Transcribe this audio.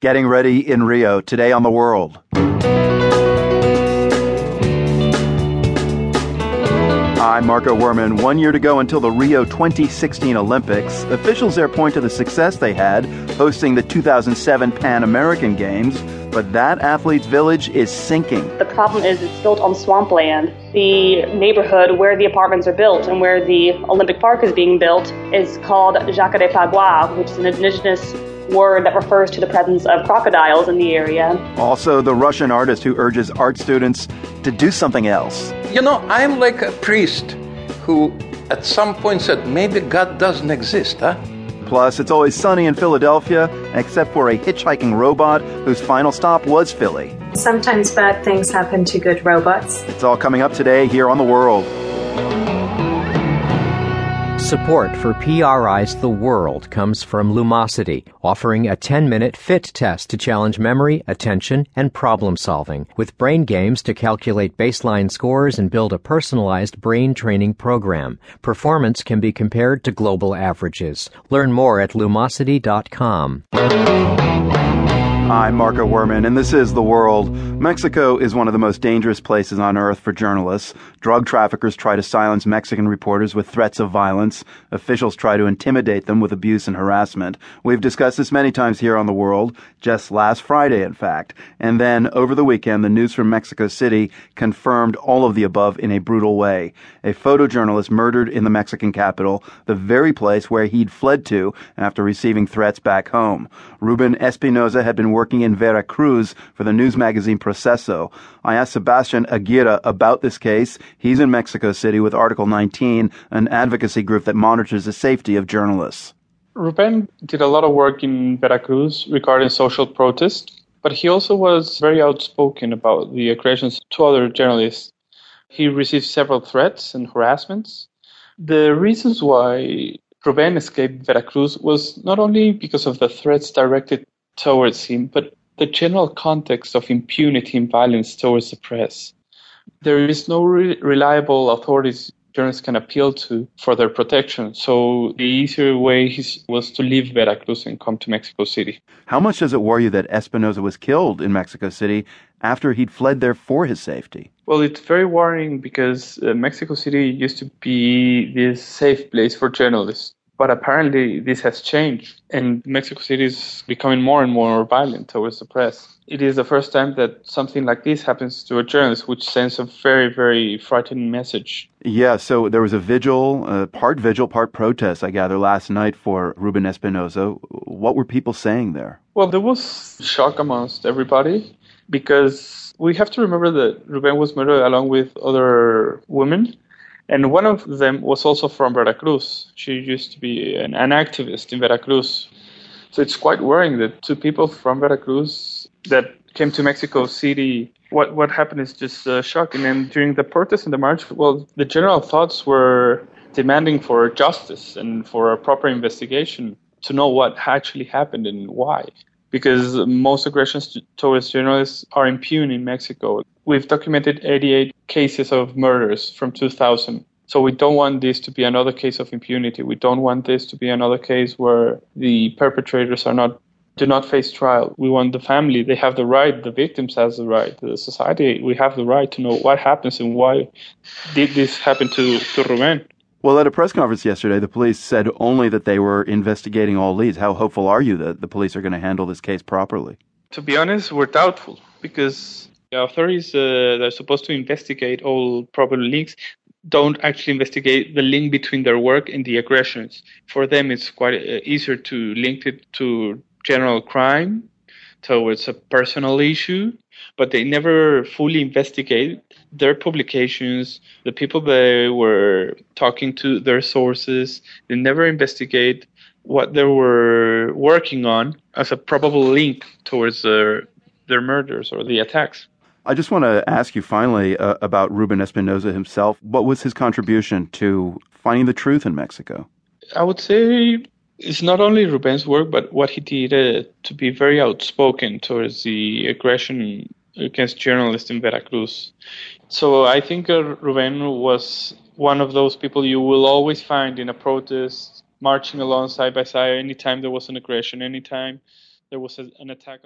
Getting ready in Rio today on the world. I'm Marco Werman. One year to go until the Rio 2016 Olympics. Officials there point to the success they had hosting the 2007 Pan American Games, but that athletes' village is sinking. The problem is it's built on swampland. The neighborhood where the apartments are built and where the Olympic Park is being built is called Jacarepaguá, which is an indigenous word that refers to the presence of crocodiles in the area. Also, the Russian artist who urges art students to do something else. You know, I'm like a priest who at some point said, maybe God doesn't exist, huh? Plus, it's always sunny in Philadelphia, except for a hitchhiking robot whose final stop was Philly. Sometimes bad things happen to good robots. It's all coming up today here on The World. Support for PRI's The World comes from Lumosity, offering a 10 minute fit test to challenge memory, attention, and problem solving, with brain games to calculate baseline scores and build a personalized brain training program. Performance can be compared to global averages. Learn more at lumosity.com. I'm Marco Werman, and this is The World. Mexico is one of the most dangerous places on earth for journalists. Drug traffickers try to silence Mexican reporters with threats of violence. Officials try to intimidate them with abuse and harassment. We've discussed this many times here on The World, just last Friday, in fact. And then, over the weekend, the news from Mexico City confirmed all of the above in a brutal way. A photojournalist murdered in the Mexican capital, the very place where he'd fled to after receiving threats back home. Ruben Espinosa had been working in Veracruz for the news magazine Proceso. I asked Sebastian Aguirre about this case. He's in Mexico City with Article 19, an advocacy group that monitors the safety of journalists. Ruben did a lot of work in Veracruz regarding social protest, but he also was very outspoken about the aggressions to other journalists. He received several threats and harassments. The reasons why Ruben escaped Veracruz was not only because of the threats directed towards him, but the general context of impunity and violence towards the press. There is no re- reliable authorities journalists can appeal to for their protection. So the easier way was to leave Veracruz and come to Mexico City. How much does it worry you that Espinosa was killed in Mexico City after he'd fled there for his safety? Well, it's very worrying because uh, Mexico City used to be this safe place for journalists. But apparently, this has changed, and Mexico City is becoming more and more violent towards the press. It is the first time that something like this happens to a journalist, which sends a very, very frightening message. Yeah, so there was a vigil, uh, part vigil, part protest, I gather, last night for Ruben Espinosa. What were people saying there? Well, there was shock amongst everybody because we have to remember that Ruben was murdered along with other women and one of them was also from Veracruz. She used to be an, an activist in Veracruz. So it's quite worrying that two people from Veracruz that came to Mexico City, what, what happened is just uh, shocking. And during the protest and the march, well, the general thoughts were demanding for justice and for a proper investigation to know what actually happened and why. Because most aggressions towards journalists are impugned in Mexico. We've documented 88 cases of murders from 2000. So we don't want this to be another case of impunity. We don't want this to be another case where the perpetrators are not do not face trial. We want the family, they have the right, the victims has the right, the society, we have the right to know what happens and why did this happen to, to Ruben. Well, at a press conference yesterday, the police said only that they were investigating all leads. How hopeful are you that the police are going to handle this case properly? To be honest, we're doubtful because the authorities uh, that are supposed to investigate all probable links don't actually investigate the link between their work and the aggressions. For them, it's quite uh, easier to link it to general crime, towards a personal issue, but they never fully investigate their publications, the people they were talking to, their sources. They never investigate what they were working on as a probable link towards their, their murders or the attacks. I just want to ask you finally uh, about Ruben Espinosa himself. What was his contribution to finding the truth in Mexico? I would say it's not only Ruben's work, but what he did uh, to be very outspoken towards the aggression against journalists in Veracruz. So I think uh, Ruben was one of those people you will always find in a protest, marching along side by side anytime there was an aggression, anytime there was a, an attack.